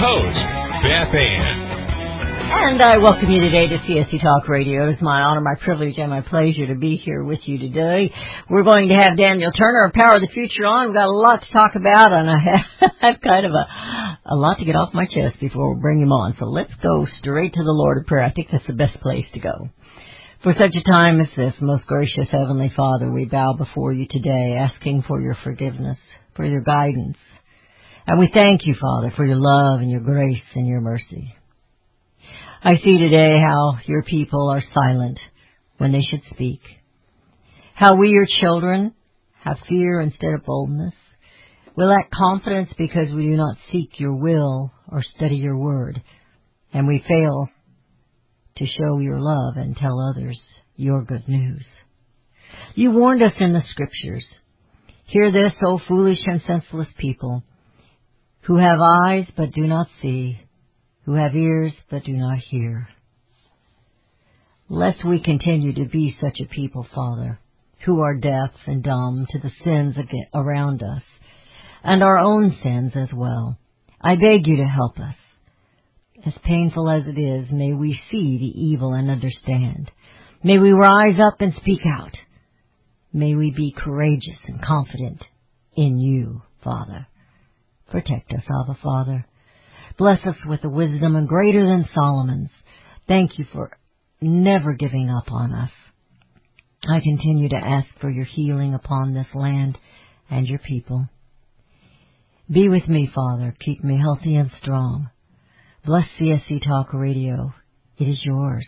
Host, Beth Ann. And I welcome you today to CSC Talk Radio. It's my honor, my privilege, and my pleasure to be here with you today. We're going to have Daniel Turner of Power of the Future on. We've got a lot to talk about, and I have, kind of a, a lot to get off my chest before we bring him on. So let's go straight to the Lord of Prayer. I think that's the best place to go. For such a time as this, most gracious Heavenly Father, we bow before you today, asking for your forgiveness, for your guidance. And we thank you, Father, for your love and your grace and your mercy. I see today how your people are silent when they should speak. How we, your children, have fear instead of boldness. We lack confidence because we do not seek your will or study your word. And we fail to show your love and tell others your good news. You warned us in the scriptures. Hear this, O foolish and senseless people, who have eyes but do not see, who have ears but do not hear. Lest we continue to be such a people, Father, who are deaf and dumb to the sins around us, and our own sins as well. I beg you to help us. As painful as it is, may we see the evil and understand. May we rise up and speak out. May we be courageous and confident in you, Father. Protect us, Abba Father. Bless us with a wisdom greater than Solomon's. Thank you for never giving up on us. I continue to ask for your healing upon this land and your people. Be with me, Father. Keep me healthy and strong. Bless CSC Talk Radio. It is yours.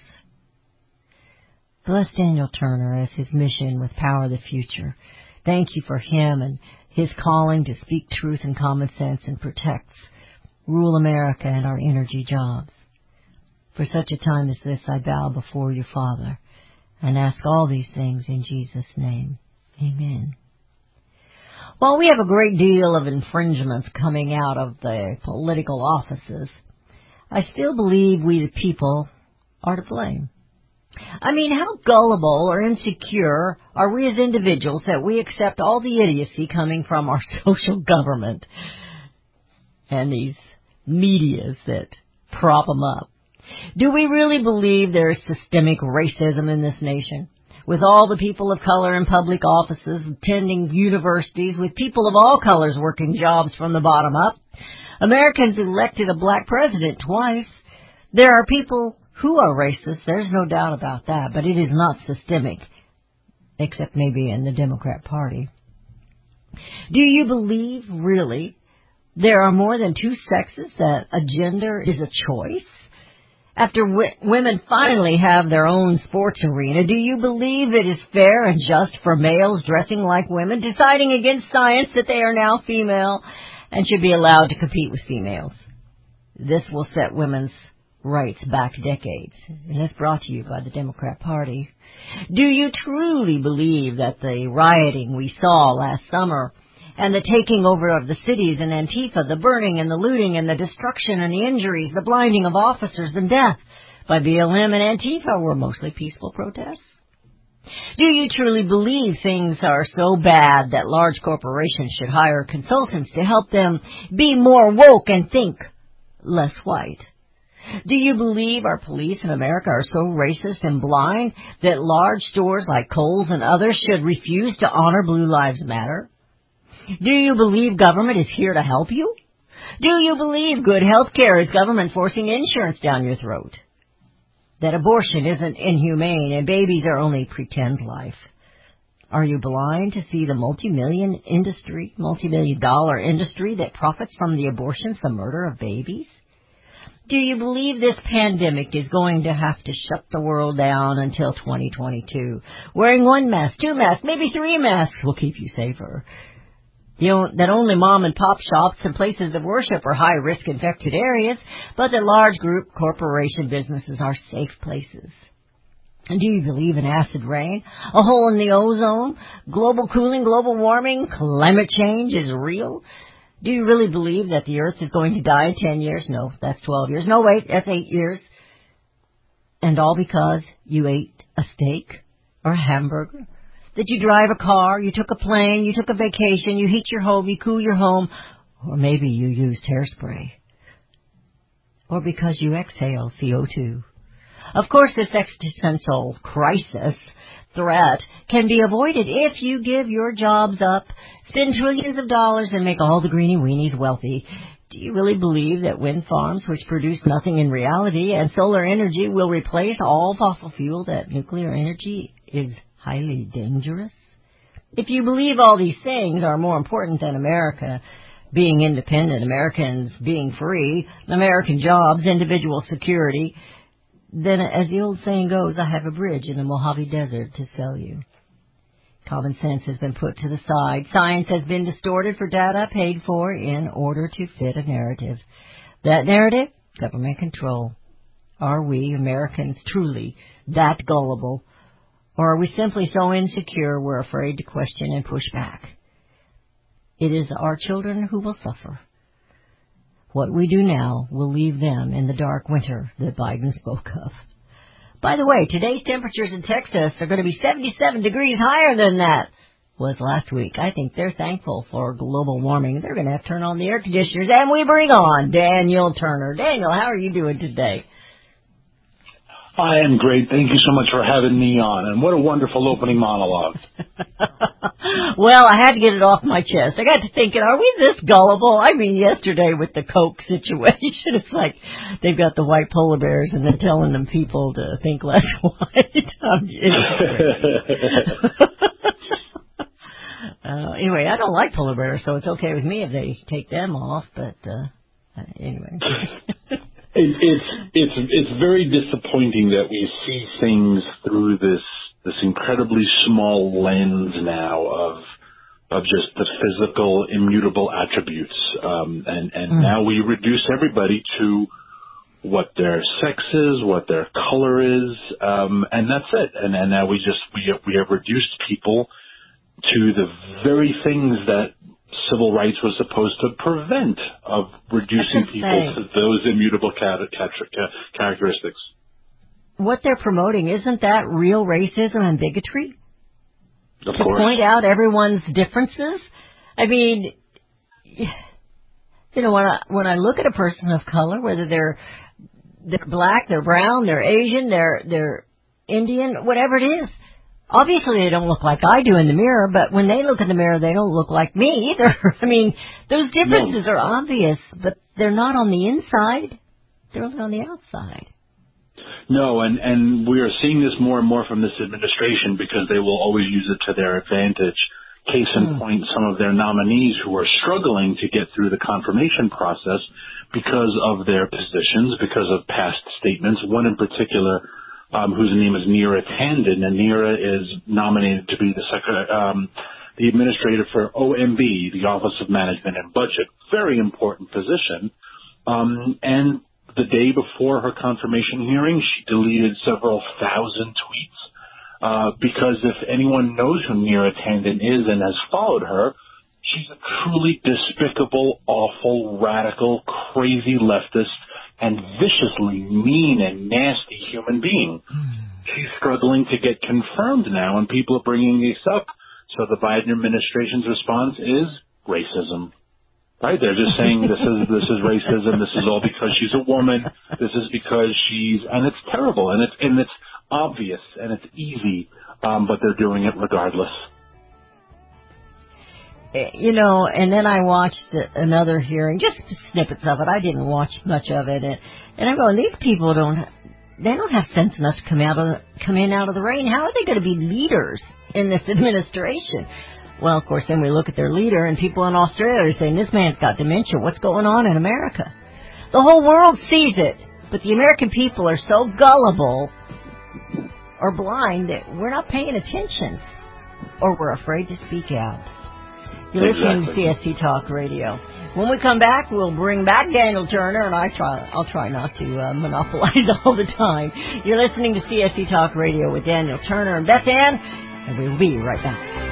Bless Daniel Turner as his mission with Power of the Future. Thank you for him and his calling to speak truth and common sense and protects rule America and our energy jobs. For such a time as this, I bow before your Father, and ask all these things in Jesus' name. Amen. While we have a great deal of infringements coming out of the political offices, I still believe we the people are to blame. I mean, how gullible or insecure are we as individuals that we accept all the idiocy coming from our social government and these medias that prop them up? Do we really believe there is systemic racism in this nation? With all the people of color in public offices, attending universities, with people of all colors working jobs from the bottom up, Americans elected a black president twice. There are people who are racist, there's no doubt about that, but it is not systemic, except maybe in the Democrat Party. Do you believe, really, there are more than two sexes, that a gender is a choice? After w- women finally have their own sports arena, do you believe it is fair and just for males dressing like women, deciding against science that they are now female and should be allowed to compete with females? This will set women's rights back decades, and it's brought to you by the Democrat Party. Do you truly believe that the rioting we saw last summer and the taking over of the cities and Antifa, the burning and the looting and the destruction and the injuries, the blinding of officers and death by BLM and Antifa were mostly peaceful protests? Do you truly believe things are so bad that large corporations should hire consultants to help them be more woke and think less white? Do you believe our police in America are so racist and blind that large stores like Kohl's and others should refuse to honor Blue Lives Matter? Do you believe government is here to help you? Do you believe good health care is government forcing insurance down your throat? That abortion isn't inhumane and babies are only pretend life? Are you blind to see the multi-million industry, multi-million dollar industry that profits from the abortions, the murder of babies? Do you believe this pandemic is going to have to shut the world down until 2022? Wearing one mask, two masks, maybe three masks will keep you safer. You know, that only mom and pop shops and places of worship are high risk infected areas, but that large group corporation businesses are safe places. And do you believe in acid rain, a hole in the ozone, global cooling, global warming, climate change is real? Do you really believe that the earth is going to die in 10 years? No, that's 12 years. No, wait, that's 8 years. And all because you ate a steak or a hamburger? That you drive a car, you took a plane, you took a vacation, you heat your home, you cool your home, or maybe you used hairspray. Or because you exhale CO2. Of course, this existential crisis threat can be avoided if you give your jobs up, spend trillions of dollars, and make all the greeny weenies wealthy. Do you really believe that wind farms, which produce nothing in reality, and solar energy will replace all fossil fuel, that nuclear energy is highly dangerous? If you believe all these things are more important than America being independent, Americans being free, American jobs, individual security, then as the old saying goes, I have a bridge in the Mojave Desert to sell you. Common sense has been put to the side. Science has been distorted for data paid for in order to fit a narrative. That narrative? Government control. Are we, Americans, truly that gullible? Or are we simply so insecure we're afraid to question and push back? It is our children who will suffer. What we do now will leave them in the dark winter that Biden spoke of. By the way, today's temperatures in Texas are going to be 77 degrees higher than that was last week. I think they're thankful for global warming. They're going to have to turn on the air conditioners. And we bring on Daniel Turner. Daniel, how are you doing today? I am great. Thank you so much for having me on. And what a wonderful opening monologue. well, I had to get it off my chest. I got to thinking, are we this gullible? I mean, yesterday with the Coke situation, it's like they've got the white polar bears and they're telling them people to think less white. Uh, anyway, I don't like polar bears, so it's okay with me if they take them off. But uh, anyway. It, it's it's it's very disappointing that we see things through this this incredibly small lens now of of just the physical immutable attributes, um, and and Mm. now we reduce everybody to what their sex is, what their color is, um, and that's it. And and now we just we have, we have reduced people to the very things that civil rights was supposed to prevent of reducing people to those immutable cat- cat- ca- characteristics. What they're promoting isn't that real racism and bigotry? Of to course. point out everyone's differences. I mean, you know, when I when I look at a person of color, whether they're they're black, they're brown, they're Asian, they're they're Indian, whatever it is, obviously they don't look like I do in the mirror. But when they look in the mirror, they don't look like me either. I mean, those differences are obvious, but they're not on the inside; they're only on the outside. No, and and we are seeing this more and more from this administration because they will always use it to their advantage. Case in hmm. point, some of their nominees who are struggling to get through the confirmation process because of their positions, because of past statements. One in particular, um, whose name is Neera Tandon, and Neera is nominated to be the secretary, um, the administrator for OMB, the Office of Management and Budget. Very important position. Um, and the day before her confirmation hearing, she deleted several thousand tweets. Uh, because if anyone knows who Neera Tandon is and has followed her, she's a truly despicable, awful, radical, crazy leftist and viciously mean and nasty human being. She's struggling to get confirmed now, and people are bringing this up. So the Biden administration's response is racism. Right? They're just saying this is this is racism. This is all because she's a woman. This is because she's and it's terrible and it's and it's obvious and it's easy, um, but they're doing it regardless. You know, and then I watched another hearing, just snippets of it. I didn't watch much of it, and, and I'm going, these people don't, they don't have sense enough to come out of, come in out of the rain. How are they going to be leaders in this administration? Well, of course, then we look at their leader, and people in Australia are saying, this man's got dementia. What's going on in America? The whole world sees it, but the American people are so gullible or blind that we're not paying attention, or we're afraid to speak out. You're listening to CSC Talk Radio. When we come back, we'll bring back Daniel Turner, and I try, I'll try not to uh, monopolize all the time. You're listening to CSC Talk Radio with Daniel Turner and Beth Ann, and we'll be right back.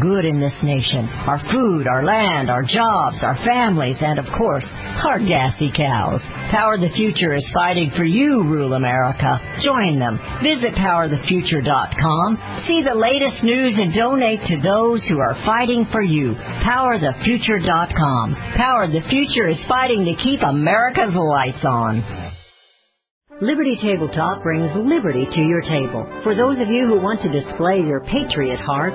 good in this nation. Our food, our land, our jobs, our families, and of course, our gassy cows. Power the Future is fighting for you, rural America. Join them. Visit powerthefuture.com. See the latest news and donate to those who are fighting for you. Powerthefuture.com. Power the Future is fighting to keep America's lights on. Liberty Tabletop brings liberty to your table. For those of you who want to display your patriot heart,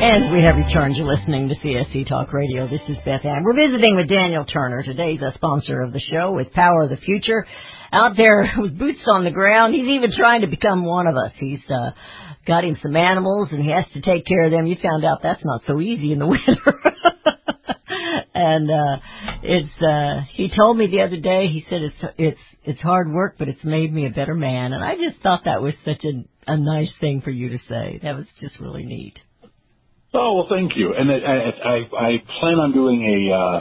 And we have returned. You're listening to CSC Talk Radio. This is Beth Ann. We're visiting with Daniel Turner. Today's a sponsor of the show with Power of the Future. Out there with boots on the ground. He's even trying to become one of us. He's uh, got him some animals and he has to take care of them. You found out that's not so easy in the winter. and uh it's uh he told me the other day he said it's it's it's hard work but it's made me a better man and I just thought that was such a a nice thing for you to say. That was just really neat. Oh well, thank you. And I I, I, I plan on doing a uh,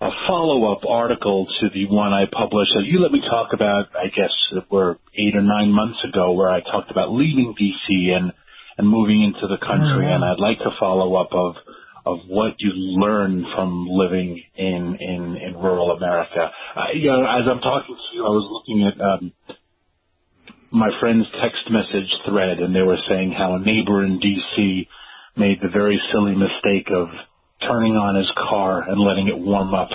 a follow up article to the one I published that you let me talk about. I guess it were eight or nine months ago, where I talked about leaving DC and and moving into the country. Yeah. And I'd like to follow up of of what you learn from living in in in rural America. Uh, you know, as I'm talking to you, I was looking at. Um, my friend's text message thread, and they were saying how a neighbor in D.C. made the very silly mistake of turning on his car and letting it warm up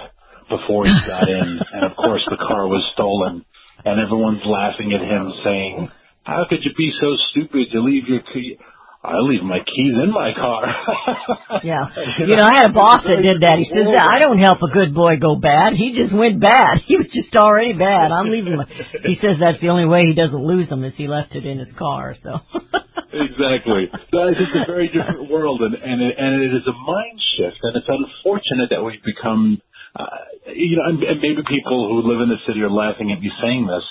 before he got in, and of course the car was stolen, and everyone's laughing at him saying, how could you be so stupid to leave your key? I leave my keys in my car. Yeah. You know, I had a boss that did that. He says, I don't help a good boy go bad. He just went bad. He was just already bad. I'm leaving my, he says that's the only way he doesn't lose them is he left it in his car, so. Exactly. So it's a very different world, and and it, and it is a mind shift, and it's unfortunate that we've become, uh, you know, and, and maybe people who live in the city are laughing at me saying this,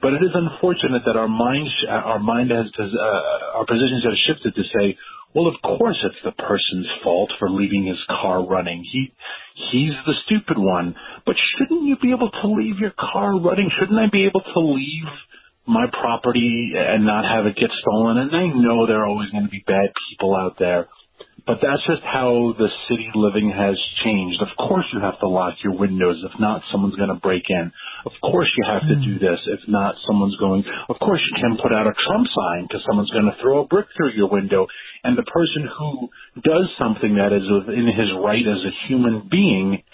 but it is unfortunate that our mind, sh- our mind has, has uh, our positions have shifted to say, well, of course it's the person's fault for leaving his car running. He, he's the stupid one. But shouldn't you be able to leave your car running? Shouldn't I be able to leave my property and not have it get stolen? And I know there are always going to be bad people out there. But that's just how the city living has changed. Of course you have to lock your windows. If not, someone's going to break in. Of course you have to do mm. this. If not, someone's going, of course you can put out a Trump sign because someone's going to throw a brick through your window. And the person who does something that is within his right as a human being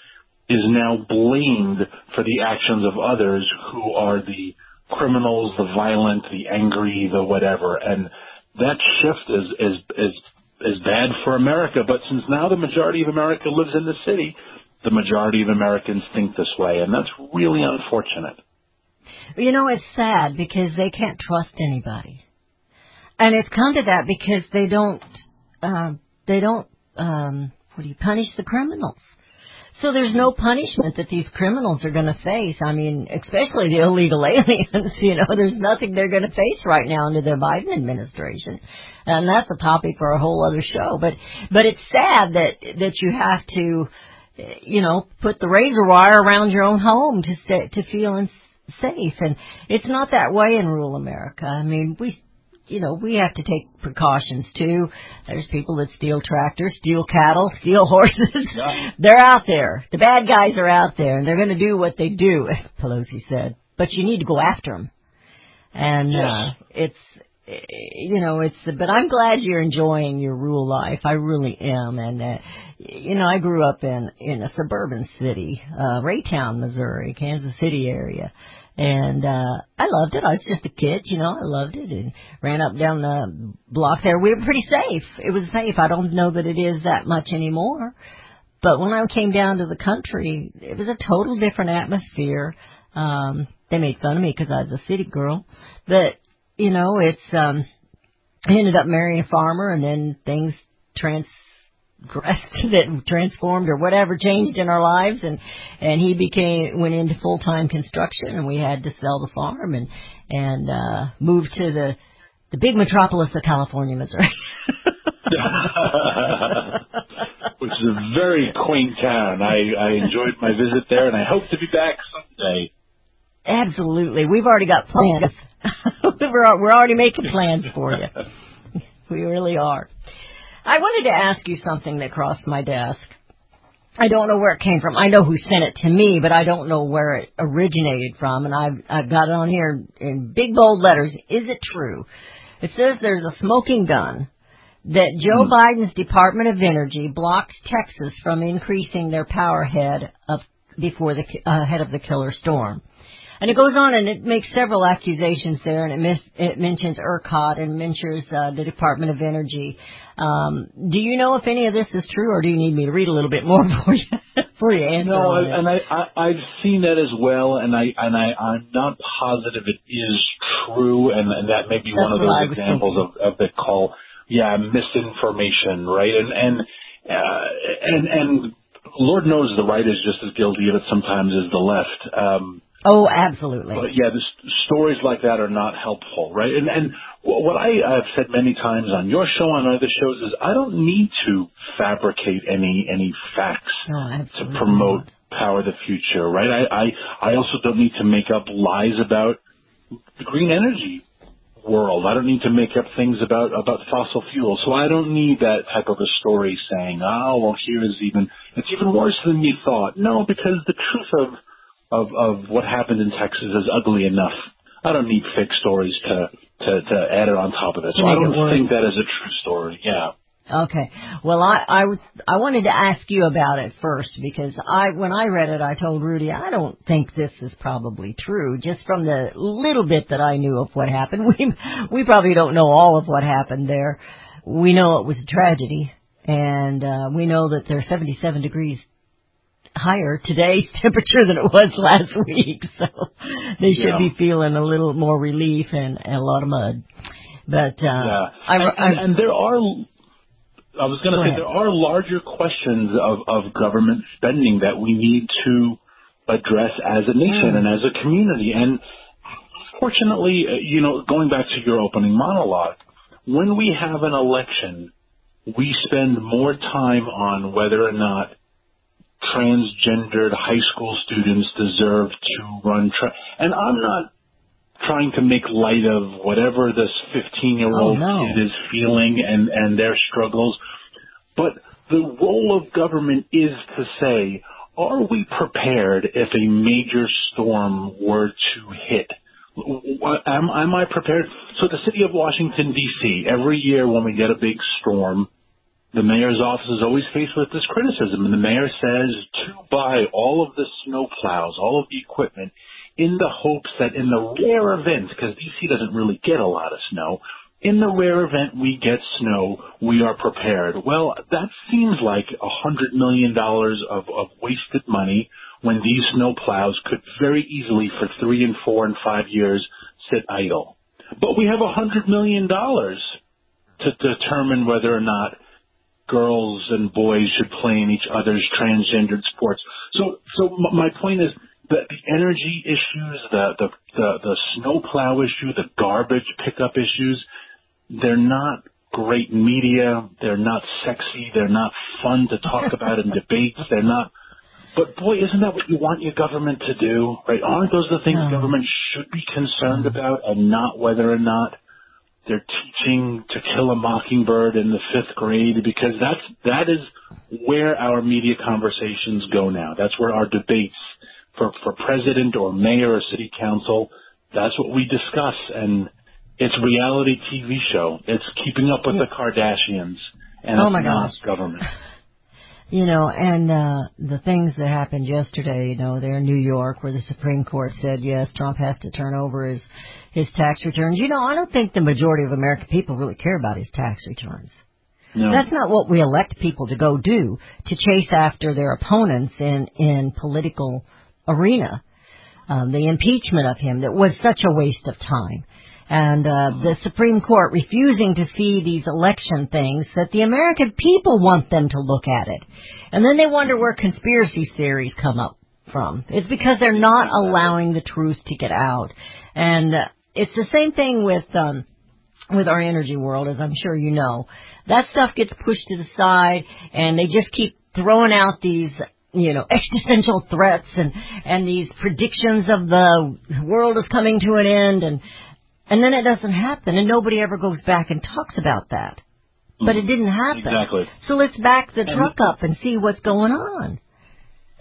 is now blamed for the actions of others who are the criminals, the violent, the angry, the whatever. And that shift is, is, is is bad for America. But since now the majority of America lives in the city, the majority of Americans think this way, and that's really unfortunate. You know, it's sad because they can't trust anybody. And it's come to that because they don't, um, they don't, um, what do you punish the criminals? So there's no punishment that these criminals are going to face. I mean, especially the illegal aliens. You know, there's nothing they're going to face right now under the Biden administration, and that's a topic for a whole other show. But but it's sad that that you have to, you know, put the razor wire around your own home to stay, to feel safe, and it's not that way in rural America. I mean, we you know, we have to take precautions too. There's people that steal tractors, steal cattle, steal horses. Yeah. they're out there. The bad guys are out there, and they're going to do what they do. Pelosi said, but you need to go after them. And Yes. uh, it's, eh, you know, it's. But I'm glad you're enjoying your rural life. I really am. And uh, you know, I grew up in in a suburban city, uh, Raytown, Missouri, Kansas City area and uh I loved it. I was just a kid, you know, I loved it and ran up down the block there. We were pretty safe. It was safe. I don't know that it is that much anymore. But when I came down to the country, it was a total different atmosphere. Um they made fun of me because I was a city girl. But, you know, it's um I ended up marrying a farmer and then things trans that transformed or whatever changed in our lives and and he became went into full time construction and we had to sell the farm and and uh move to the the big metropolis of California, Missouri. Which is a very quaint town. I, I enjoyed my visit there, and I hope to be back someday. Absolutely. We've already got plans. we're we're already making plans for you. We really are. I wanted to ask you something that crossed my desk. I don't know where it came from. I know who sent it to me, but I don't know where it originated from. And I've I've got it on here in big bold letters. Is it true? It says there's a smoking gun that Joe Biden's Department of Energy blocked Texas from increasing their power head of before the uh, head of the killer storm. And it goes on and it makes several accusations there, and it, mis- it mentions ERCOT and mentions uh, the Department of Energy. Um, do you know if any of this is true, or do you need me to read a little bit more for you for you answer? No, I, and I, I I've seen that as well, and I and I I'm not positive it is true, and, and that may be one of those examples of, of the call, yeah, misinformation, right? And and uh, and and Lord knows the right is just as guilty of it sometimes as the left. Um, oh, absolutely. but yeah, the st- stories like that are not helpful, right? And and what I have said many times on your show on other shows is I don't need to fabricate any any facts no, to promote not. power the future, right? I, I I also don't need to make up lies about the green energy world. I don't need to make up things about about fossil fuels. So I don't need that type of a story saying, "Oh, well, here is even it's even worse than you thought." No, because the truth of of of what happened in Texas is ugly enough. I don't need fake stories to to to add it on top of it. So I don't think that is a true story. Yeah. Okay. Well, I I was I wanted to ask you about it first because I when I read it, I told Rudy I don't think this is probably true. Just from the little bit that I knew of what happened, we we probably don't know all of what happened there. We know it was a tragedy, and uh, we know that they're 77 degrees higher today's temperature than it was last week. So they should Yeah. be feeling a little more relief and, and a lot of mud. But uh, Yeah, I, and, I, and, and there are. I was going to say ahead. there are larger questions of of government spending that we need to address as a nation Mm. and as a community. And fortunately, uh, you know, going back to your opening monologue, when we have an election, we spend more time on whether or not transgendered high school students deserve to run. Tra- and I'm not trying to make light of whatever this 15 year old Oh, no. kid is feeling and, and their struggles. But the role of government is to say, are we prepared if a major storm were to hit? Am, am I prepared? So the city of Washington D.C. every year when we get a big storm, the mayor's office is always faced with this criticism, and the mayor says to buy all of the snow plows, all of the equipment, in the hopes that in the rare event, because DC doesn't really get a lot of snow, in the rare event we get snow, we are prepared. Well, that seems like a hundred million dollars of, of wasted money when these snow plows could very easily for three and four and five years sit idle. But we have a hundred million dollars to determine whether or not girls and boys should play in each other's transgendered sports. So, so my point is that the energy issues, the, the, the, the snowplow issue, the garbage pickup issues, they're not great media. They're not sexy. They're not fun to talk about in debates. They're not, but boy, isn't that what you want your government to do? Right? Aren't those the things No. government should be concerned about and not whether or not they're teaching to kill a mockingbird in the fifth grade because that's that is where our media conversations go now. That's where our debates for for president or mayor or city council. That's what we discuss, and it's reality TV show. It's keeping up with the Kardashians, and Oh it's my gosh. government. You know, and uh the things that happened yesterday, you know, there in New York where the Supreme Court said yes, Trump has to turn over his his tax returns. You know, I don't think the majority of American people really care about his tax returns. No. That's not what we elect people to go do, to chase after their opponents in in political arena. Um, the impeachment of him that was such a waste of time. And uh, the Supreme Court refusing to see these election things that the American people want them to look at it. And then they wonder where conspiracy theories come up from. It's because they're not allowing the truth to get out. And uh, it's the same thing with um, with our energy world, as I'm sure you know. That stuff gets pushed to the side, and they just keep throwing out these, you know, existential threats and and these predictions of the world is coming to an end, and and then it doesn't happen, and nobody ever goes back and talks about that. But it didn't happen. Exactly. So let's back the And- truck up and see what's going on.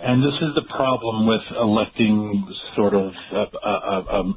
And this is the problem with electing sort of uh, uh, uh, um,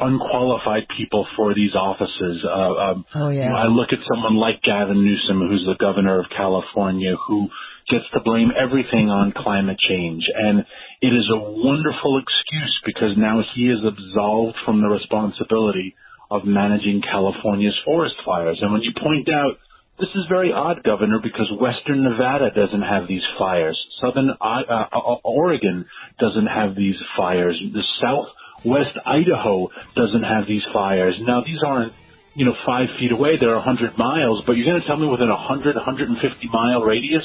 unqualified people for these offices. Uh, um, Oh, yeah. you know, I look at someone like Gavin Newsom, who's the governor of California, who gets to blame everything on climate change. And it is a wonderful excuse because now he is absolved from the responsibility of managing California's forest fires. And when you point out this is very odd, Governor, because Western Nevada doesn't have these fires. Southern uh, uh, Oregon doesn't have these fires. The Southwest Idaho doesn't have these fires. Now, these aren't, you know, five feet away. They're a 100 miles, but you're going to tell me within a 100, 150 mile radius?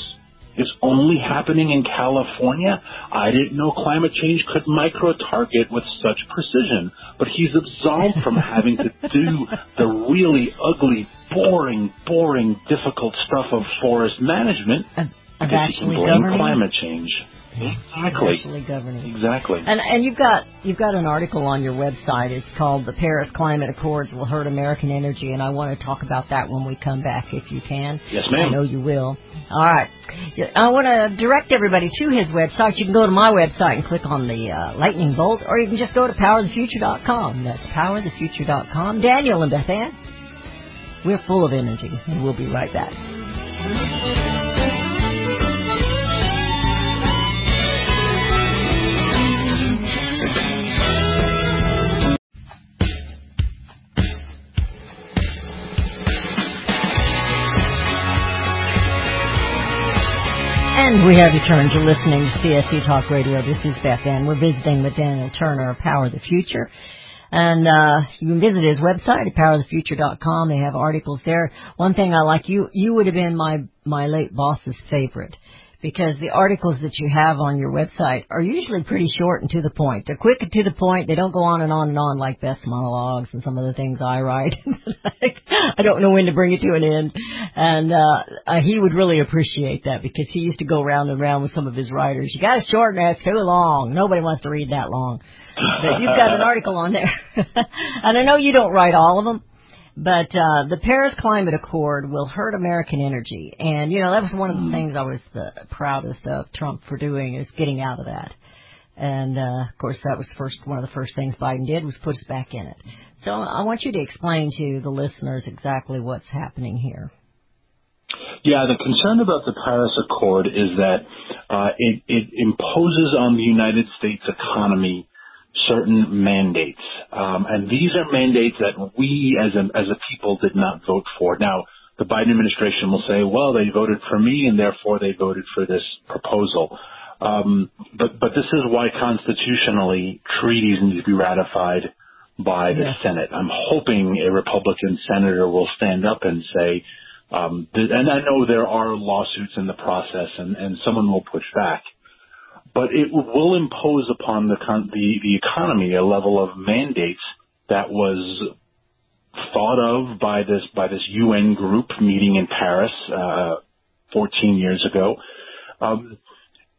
It's only happening in California. I didn't know climate change could micro target with such precision, but he's absolved from having to do the really ugly, boring, boring, difficult stuff of forest management Of, of because he can actually blame governing. climate change. Exactly. Actually governing. Exactly. And and you've got you've got an article on your website. It's called "The Paris Climate Accords Will Hurt American Energy," and I want to talk about that when we come back, if you can. Yes, ma'am. I know you will. All right. I want to direct everybody to his website. You can go to my website and click on the uh, lightning bolt, or you can just go to powerthefuture.com. That's powerthefuture.com. Daniel and Beth Ann, we're full of energy, and we'll be right back. And we have returned to listening to CSC Talk Radio. This is Beth Ann. We're visiting with Daniel Turner of Power of the Future. And uh, you can visit his website at powerofthefuture.com. They have articles there. One thing I like, you you would have been my my late boss's favorite because the articles that you have on your website are usually pretty short and to the point. They're quick and to the point. They don't go on and on and on like Beth's monologues and some of the things I write. I don't know when to bring it to an end. And uh, uh he would really appreciate that because he used to go round and round with some of his writers. You got to shorten that. It's too long. Nobody wants to read that long. But you've got an article on there. and I know you don't write all of them. But uh, the Paris Climate Accord will hurt American energy, and you know that was one of the things I was the proudest of Trump for doing is getting out of that. And uh, of course, that was first one of the first things Biden did was put us back in it. So I want you to explain to the listeners exactly what's happening here. Yeah, the concern about the Paris Accord is that uh, it, it imposes on the United States economy certain mandates, um, and these are mandates that we as a as a people did not vote for. Now, the Biden administration will say, "Well, they voted for me, and therefore they voted for this proposal." Um, but but this is why constitutionally treaties need to be ratified by the. Senate. I'm hoping a Republican senator will stand up and say, um, and I know there are lawsuits in the process, and, and someone will push back, but it will impose upon the, con- the the economy a level of mandates that was thought of by this by this UN group meeting in Paris uh, 14 years ago. Um,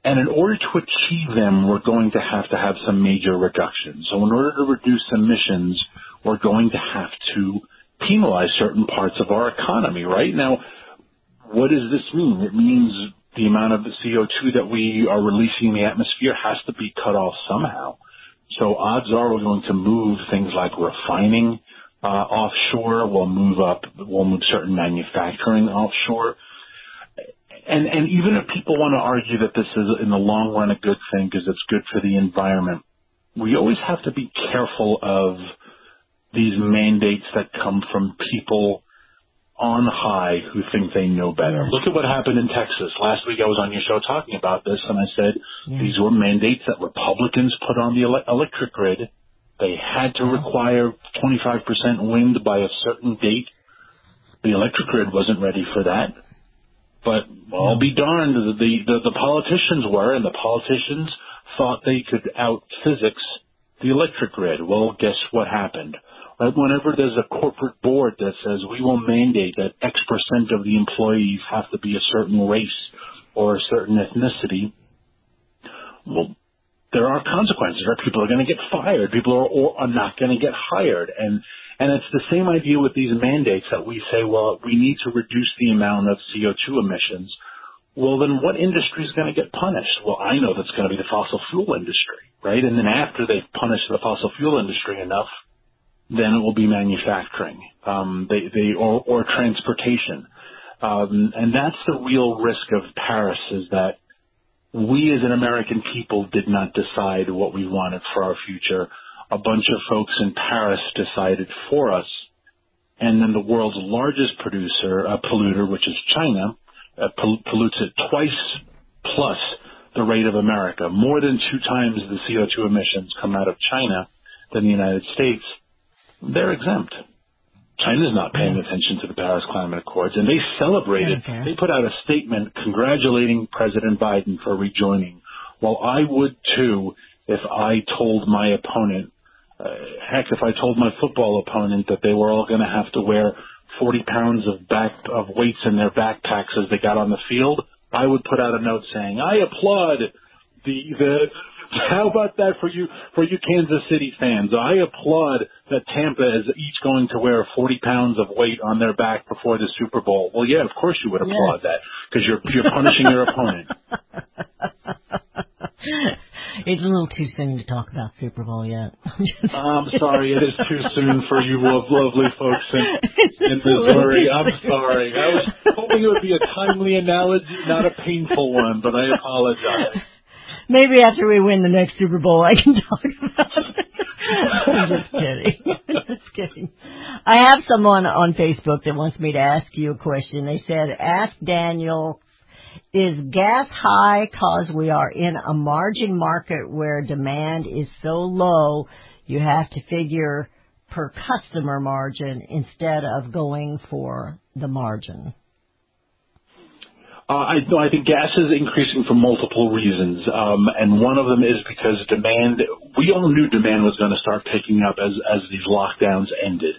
and in order to achieve them, we're going to have to have some major reductions. So in order to reduce emissions, we're going to have to penalize certain parts of our economy. Right now, what does this mean? It means the amount of the CO2 that we are releasing in the atmosphere has to be cut off somehow. So odds are we're going to move things like refining uh, offshore. We'll move up. We'll move certain manufacturing offshore. And and even if people want to argue that this is in the long run a good thing because it's good for the environment, we always have to be careful of these mandates that come from people on high who think they know better. Look at what happened in Texas. Last week I was on your show talking about this and I said Yeah. these were mandates that Republicans put on the ele- electric grid. They had to require 25% wind by a certain date. The electric grid wasn't ready for that. But I'll be darned, the, the, the politicians were, and the politicians thought they could out physics the electric grid. Well, guess what happened? Right, whenever there's a corporate board that says we will mandate that X percent of the employees have to be a certain race or a certain ethnicity, well, there are consequences. Right? People are going to get fired. People are, or are not going to get hired. And and it's the same idea with these mandates that we say, well, we need to reduce the amount of CO2 emissions. Well, then what industry is going to get punished? Well, I know that's going to be the fossil fuel industry, right? And then after they've punished the fossil fuel industry enough, then it will be manufacturing, um, they, they, or, or transportation. Um, and that's the real risk of Paris is that we as an American people did not decide what we wanted for our future. A bunch of folks in Paris decided for us. And then the world's largest producer, uh, polluter, which is China, uh, pol- pollutes it twice plus the rate of America. More than two times the CO2 emissions come out of China than the United States. They're exempt. China's not paying attention to the Paris Climate Accords, and they celebrated. Okay. They put out a statement congratulating President Biden for rejoining. Well, I would too if I told my opponent, uh, heck, if I told my football opponent that they were all going to have to wear 40 pounds of back of weights in their backpacks as they got on the field, I would put out a note saying, "I applaud the the." How about that for you for you Kansas City fans? I applaud that Tampa is each going to wear 40 pounds of weight on their back before the Super Bowl. Well, yeah, of course you would applaud that because you're you're punishing your opponent. It's a little too soon to talk about Super Bowl yet. I'm sorry, it is too soon for you lovely folks in, in It's Missouri. I'm sorry. I was hoping it would be a timely analogy, not a painful one, but I apologize. Maybe after we win the next Super Bowl, I can talk about it. I'm just kidding. just kidding. I have someone on Facebook that wants me to ask you a question. They said, ask Daniel, is gas high cause we are in a margin market where demand is so low you have to figure per customer margin instead of going for the margin? Uh, I, no, I think gas is increasing for multiple reasons, um, and one of them is because demand. We all knew demand was going to start picking up as as these lockdowns ended,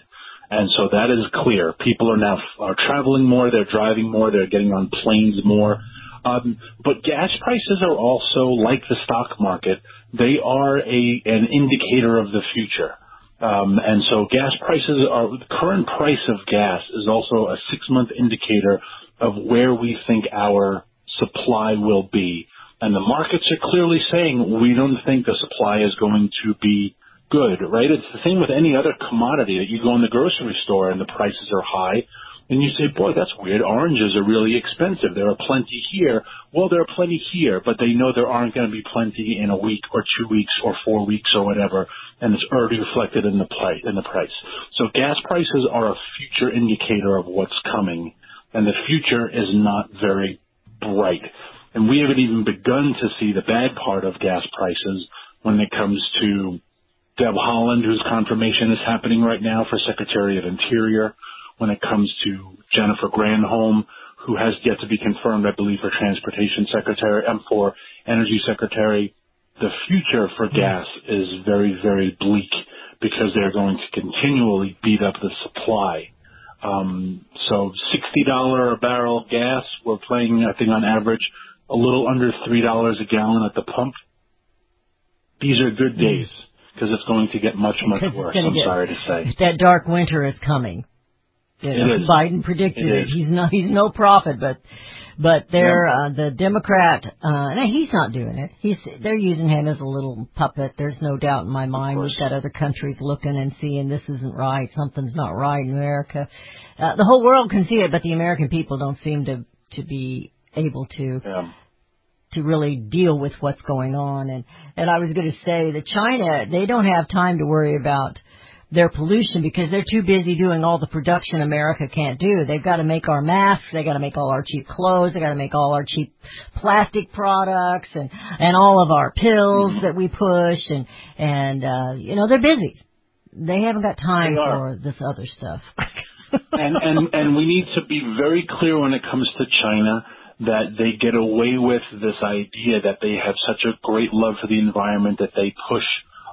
and so that is clear. People are now are traveling more, they're driving more, they're getting on planes more. Um, but gas prices are also like the stock market; they are a an indicator of the future. Um, and so gas prices are the current price of gas is also a six month indicator of where we think our supply will be. And the markets are clearly saying we don't think the supply is going to be good, right? It's the same with any other commodity that you go in the grocery store and the prices are high. And you say, boy, that's weird. Oranges are really expensive. There are plenty here. Well, there are plenty here, but they know there aren't going to be plenty in a week or two weeks or four weeks or whatever. And it's already reflected in the price. So gas prices are a future indicator of what's coming. And the future is not very bright. And we haven't even begun to see the bad part of gas prices when it comes to Deb Haaland, whose confirmation is happening right now for Secretary of Interior, when it comes to Jennifer Granholm, who has yet to be confirmed, I believe, for Transportation Secretary and for Energy Secretary. The future for gas is very, very bleak because they're going to continually beat up the supply. Um, so $60 a barrel gas, we're playing, I think on average, a little under $3 a gallon at the pump. These are good days because it's going to get much, much worse. I'm get- sorry to say. That dark winter is coming. You know. Biden predicted It it. He's no he's no prophet, but but they're uh, the Democrat. Uh, no, he's not doing it. He's they're using him as a little puppet. There's no doubt in my mind. We've got other countries looking and seeing this isn't right. Something's not right in America. Uh, the whole world can see it, but the American people don't seem to to be able to Yeah. to really deal with what's going on. And and I was going to say that China they don't have time to worry about their pollution because they're too busy doing all the production America can't do. They've got to make our masks, they got to make all our cheap clothes, they got to make all our cheap plastic products and and all of our pills that we push and and uh you know they're busy. They haven't got time for this other stuff. and and and we need to be very clear when it comes to China that they get away with this idea that they have such a great love for the environment that they push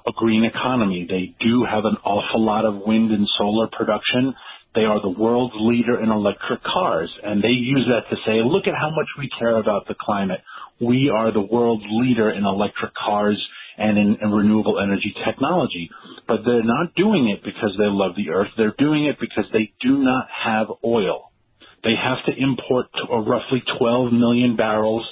a green economy. They do have an awful lot of wind and solar production. They are the world's leader in electric cars, and they use that to say, look at how much we care about the climate. We are the world's leader in electric cars and in, in renewable energy technology. But they're not doing it because they love the earth. They're doing it because they do not have oil. They have to import to, uh, roughly 12 million barrels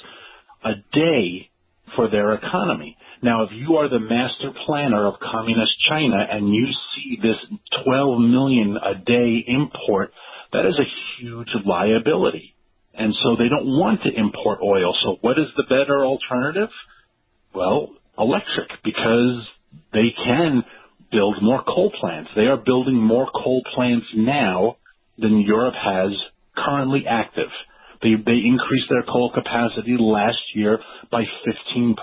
a day for their economy. Now, if you are the master planner of communist China and you see this 12 million a day import, that is a huge liability. And so they don't want to import oil. So what is the better alternative? Well, electric, because they can build more coal plants. They are building more coal plants now than Europe has currently active. They, they increased their coal capacity last year by 15%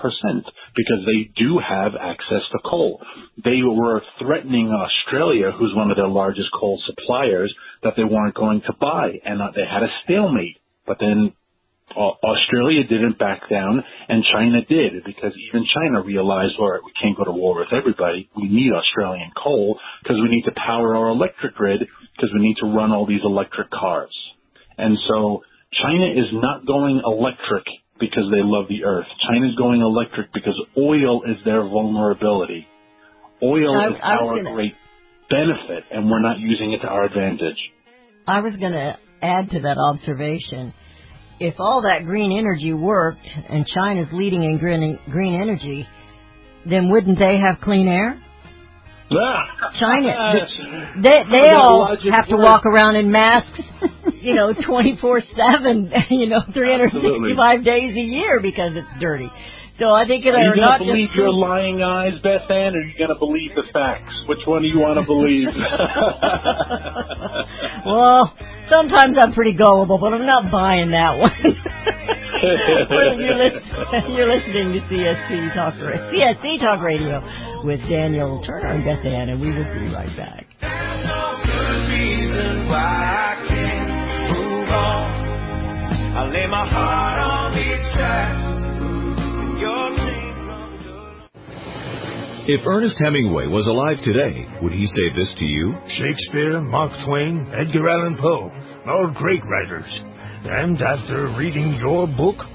because they do have access to coal. They were threatening Australia, who's one of their largest coal suppliers, that they weren't going to buy and uh, they had a stalemate. But then Australia didn't back down, and China did because even China realized, all right, we can't go to war with everybody. We need Australian coal because we need to power our electric grid because we need to run all these electric cars. And so China is not going electric because they love the earth. China's going electric because oil is their vulnerability. Oil I- is I our gonna- great benefit, and we're not using it to our advantage. I was going to add to that observation. If all that green energy worked and China's leading in green, green energy, then wouldn't they have clean air? Ah. China, they they all have to walk around in masks, you know, twenty four seven, you know, three hundred sixty five days a year because it's dirty. So I think it Are you are not going to believe just your lying eyes, Beth Ann, or are you going to believe the facts? Which one do you want to believe? well, sometimes I'm pretty gullible, but I'm not buying that one. Well, you're, listen, you're listening to CSC Talk CSC Talk Radio with Daniel Turner and Beth Ann, and we will be right back. I lay my heart on these tracks. and Your team from If Ernest Hemingway was alive today, would he say this to you? Shakespeare, Mark Twain, Edgar Allan Poe, all great writers. And after reading your book,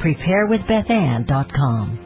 preparewithbethann.com.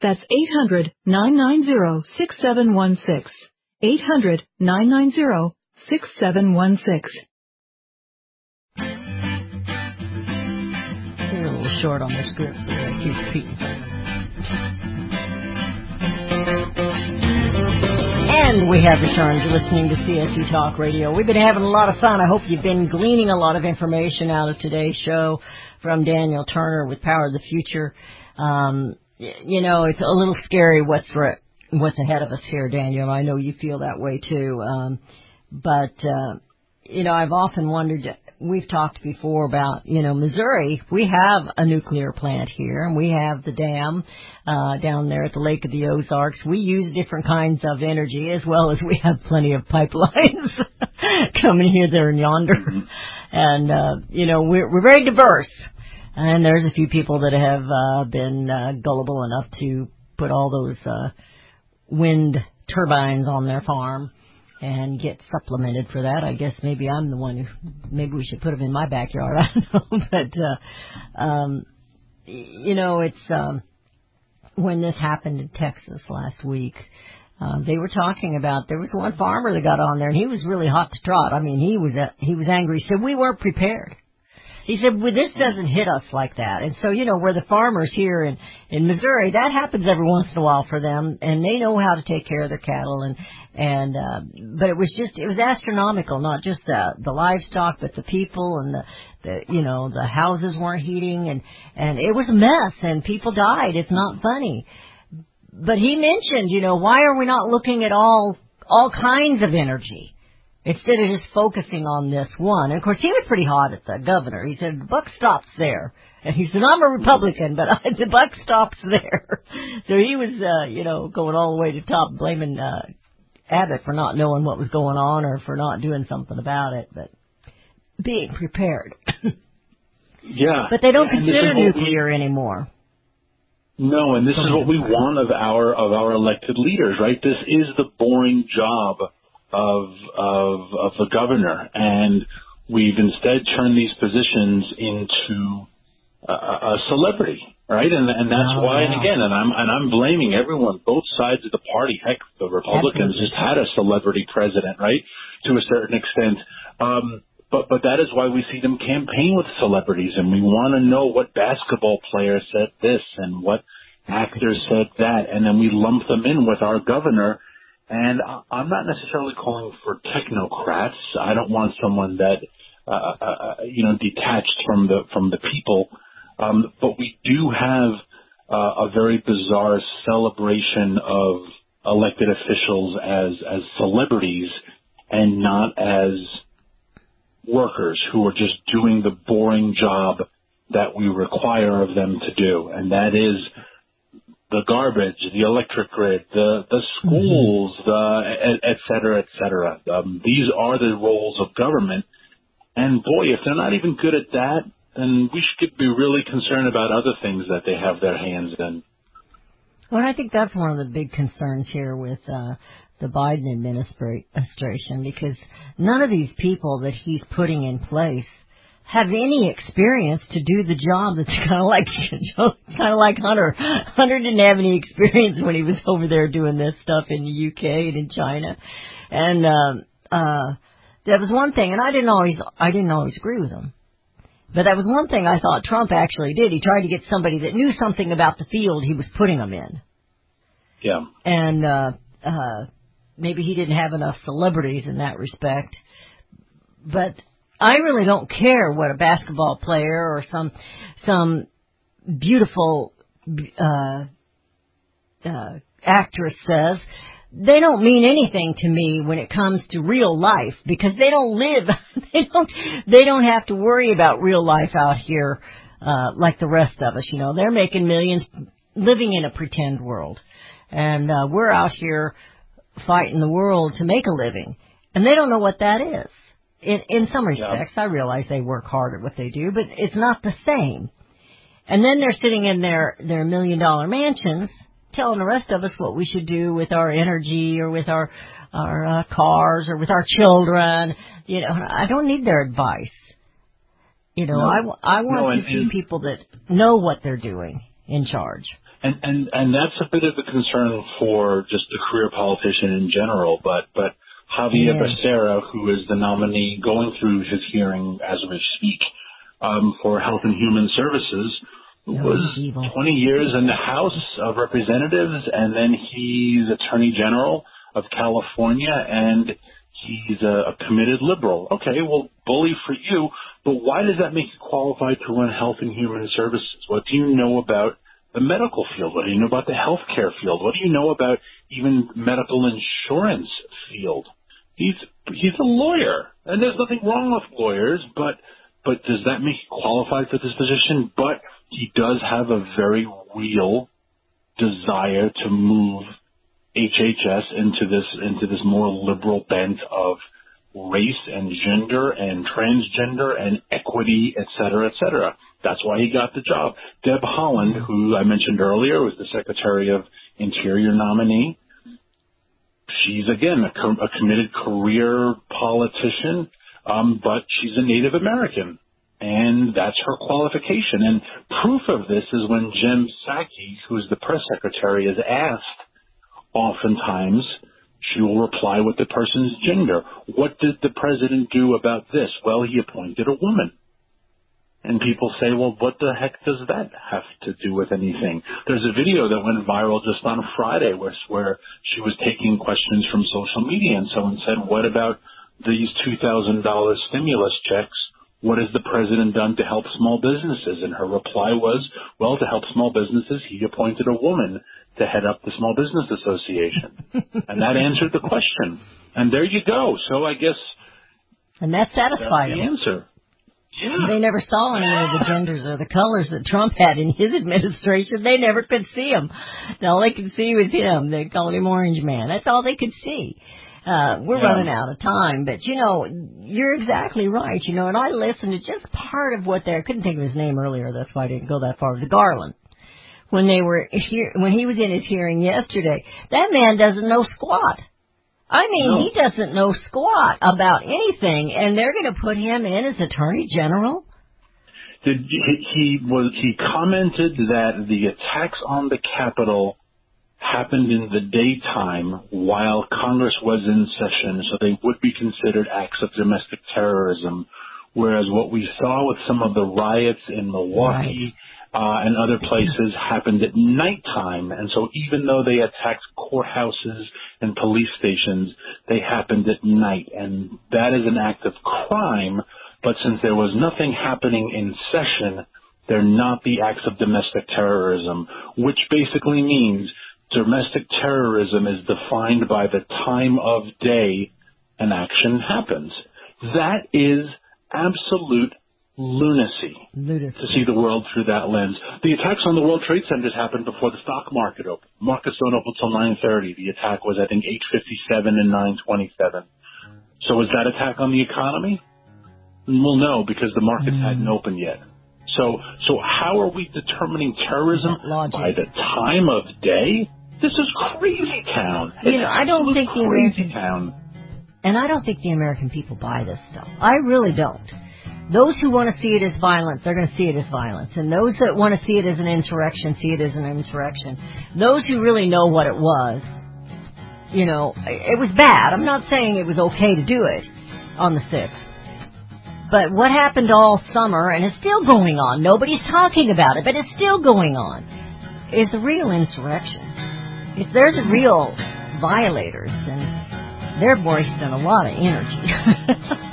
That's 800-990-6716. 800-990-6716. You're little short on the script, so I keep repeating. And we have returned to listening to CSU Talk Radio. We've been having a lot of fun. I hope you've been gleaning a lot of information out of today's show from Daniel Turner with Power of the Future. Um, you know, it's a little scary what's re- what's ahead of us here, Daniel. I know you feel that way too. Um, but uh, you know, I've often wondered. We've talked before about you know Missouri. We have a nuclear plant here, and we have the dam uh, down there at the Lake of the Ozarks. We use different kinds of energy as well as we have plenty of pipelines coming here, there, and yonder. And uh, you know, we're we're very diverse. And there's a few people that have uh, been uh, gullible enough to put all those uh, wind turbines on their farm and get supplemented for that. I guess maybe I'm the one who maybe we should put them in my backyard. I don't know, but uh, um, you know, it's um, when this happened in Texas last week. Uh, they were talking about there was one farmer that got on there and he was really hot to trot. I mean, he was uh, he was angry. He said we weren't prepared. He said, well, this doesn't hit us like that. And so, you know, where the farmers here in, in Missouri, that happens every once in a while for them, and they know how to take care of their cattle and, and, uh, but it was just, it was astronomical, not just the, the livestock, but the people and the, the, you know, the houses weren't heating and, and it was a mess and people died. It's not funny. But he mentioned, you know, why are we not looking at all, all kinds of energy? Instead of just focusing on this one. And of course, he was pretty hot at the governor. He said, the buck stops there. And he said, I'm a Republican, but I, the buck stops there. So he was, uh, you know, going all the way to top, blaming, uh, Abbott for not knowing what was going on or for not doing something about it, but being prepared. Yeah. but they don't consider what we- nuclear anymore. No, and this is what we want of our of our elected leaders, right? This is the boring job of of of the governor, and we've instead turned these positions into a, a celebrity, right? And and that's Oh, why, and again, and I'm and I'm blaming everyone, both sides of the party. Heck, the Republicans Absolutely. just had a celebrity president, right? To a certain extent. Um, but but that is why we see them campaign with celebrities, and we want to know what basketball player said this and what actor said that, and then we lump them in with our governor. And I'm not necessarily calling for technocrats. I don't want someone that uh, uh, uh, you know detached from the from the people. Um, but we do have uh, a very bizarre celebration of elected officials as as celebrities and not as workers who are just doing the boring job that we require of them to do, and that is the garbage, the electric grid, the the schools, the et, et cetera, et cetera. Um, these are the roles of government, and boy, if they're not even good at that, then we should be really concerned about other things that they have their hands in. Well, I think that's one of the big concerns here with uh, the Biden administration because none of these people that he's putting in place have any experience to do the job that's kind of like kind of like Hunter. Hunter didn't have any experience when he was over there doing this stuff in the UK and in China, and um, uh, that was one thing. And I didn't always I didn't always agree with him. But that was one thing I thought Trump actually did. He tried to get somebody that knew something about the field he was putting them in. Yeah. And uh uh maybe he didn't have enough celebrities in that respect. But I really don't care what a basketball player or some some beautiful uh uh actress says. They don't mean anything to me when it comes to real life because they don't live they don't they don't have to worry about real life out here uh like the rest of us, you know. They're making millions living in a pretend world. And uh we're out here fighting the world to make a living. And they don't know what that is. In in some respects, I realize they work hard at what they do, but it's not the same. And then they're sitting in their their million dollar mansions telling the rest of us what we should do with our energy or with our our uh, cars or with our children. You know, I don't need their advice. You know, No. I want No, to see and- people that know what they're doing in charge. And, and and that's a bit of a concern for just the career politician in general. But but Javier Yeah. Becerra, who is the nominee going through his hearing as we speak, um, for Health and Human Services, No, was evil. 20 years in the House of Representatives, and then he's Attorney General of California, and he's a, a committed liberal. Okay, well, bully for you, but why does that make you qualified to run Health and Human Services? What do you know about the medical field? What do you know about the healthcare field? What do you know about even medical insurance field? He's he's a lawyer, and there's nothing wrong with lawyers, but but does that make him qualified for this position? But he does have a very real desire to move HHS into this into this more liberal bent of race and gender and transgender and equity, et cetera, et cetera. That's why he got the job. Deb Haaland, who I mentioned earlier, was the Secretary of Interior nominee. She's again a, com- a committed career politician, um, but she's a Native American, and that's her qualification. And proof of this is when Jen Psaki, who's the press secretary, is asked oftentimes she will reply with the person's gender. What did the president do about this? Well, he appointed a woman. And people say, well, what the heck does that have to do with anything? There's a video that went viral just on Friday where, where she was taking questions from social media and someone said, what about these $2,000 stimulus checks? What has the president done to help small businesses? And her reply was, well, to help small businesses, he appointed a woman to head up the Small Business Association. and that answered the question. And there you go. So I guess And that that's satisfied the him. answer. Yeah. They never saw any of the genders or the colors that Trump had in his administration. They never could see him. All they could see was him. They called him Orange Man. That's all they could see. Uh, we're Yeah. running out of time, but you know, you're exactly right. You know, and I listened to just part of what they I couldn't think of his name earlier. That's why I didn't go that far. The Garland. When they were here, when he was in his hearing yesterday, that man doesn't know squat. I mean, No. he doesn't know squat about anything, and they're going to put him in as Attorney General. Did he, he was he commented that the attacks on the Capitol happened in the daytime while Congress was in session, so they would be considered acts of domestic terrorism. Whereas what we saw with some of the riots in Milwaukee uh, and other places happened at nighttime, and so even though they attacked courthouses and police stations, they happened at night, and that is an act of crime. But since there was nothing happening in session, they're not the acts of domestic terrorism, which basically means domestic terrorism is defined by the time of day an action happens. That is absolute lunacy Lunacy. to see the world through that lens. The attacks on the World Trade Centers happened before the stock market opened. Markets don't open until 9:30. The attack was, I think, 8:57 and 9:27. So was that attack on the economy? Well, no, because the markets mm. hadn't opened yet. So, so how are we determining terrorism by the time of day? This is crazy town. You It's know, I don't think the American- town. And I don't think the American people buy this stuff. I really don't. Those who want to see it as violence, they're going to see it as violence. And those that want to see it as an insurrection, see it as an insurrection. Those who really know what it was, you know, it was bad. I'm not saying it was okay to do it on the 6th. But what happened all summer, and it's still going on, nobody's talking about it, but it's still going on, is the real insurrection. If there's the real violators, then they're wasting a lot of energy.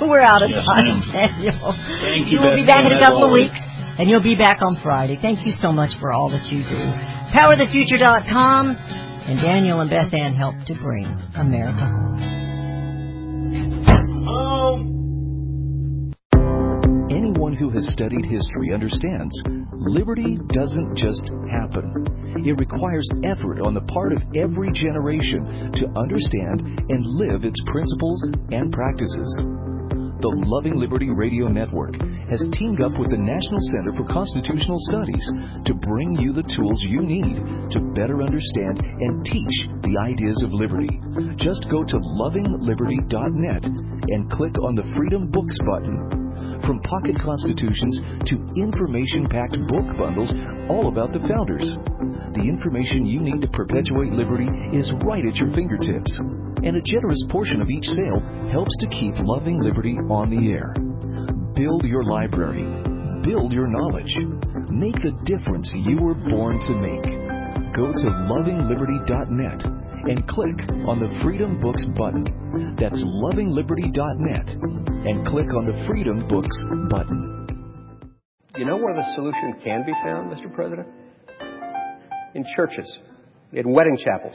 We're out of Yes, time, ma'am. Daniel. Thank you, We'll be back in a as couple of weeks, and you'll be back on Friday. Thank you so much for all that you do. PowerTheFuture.com, and Daniel and Beth Ann help to bring America home. Anyone who has studied history understands liberty doesn't just happen. It requires effort on the part of every generation to understand and live its principles and practices. The Loving Liberty Radio Network has teamed up with the National Center for Constitutional Studies to bring you the tools you need to better understand and teach the ideas of liberty. Just go to lovingliberty.net and click on the Freedom Books button. From pocket constitutions to information packed book bundles all about the founders. The information you need to perpetuate liberty is right at your fingertips. And a generous portion of each sale helps to keep Loving Liberty on the air. Build your library. build your knowledge. Make the difference you were born to make. Go to lovingliberty.net and click on the Freedom Books button. That's lovingliberty.net and click on the Freedom Books button. You know where the solution can be found, Mr. President? In churches, in wedding chapels,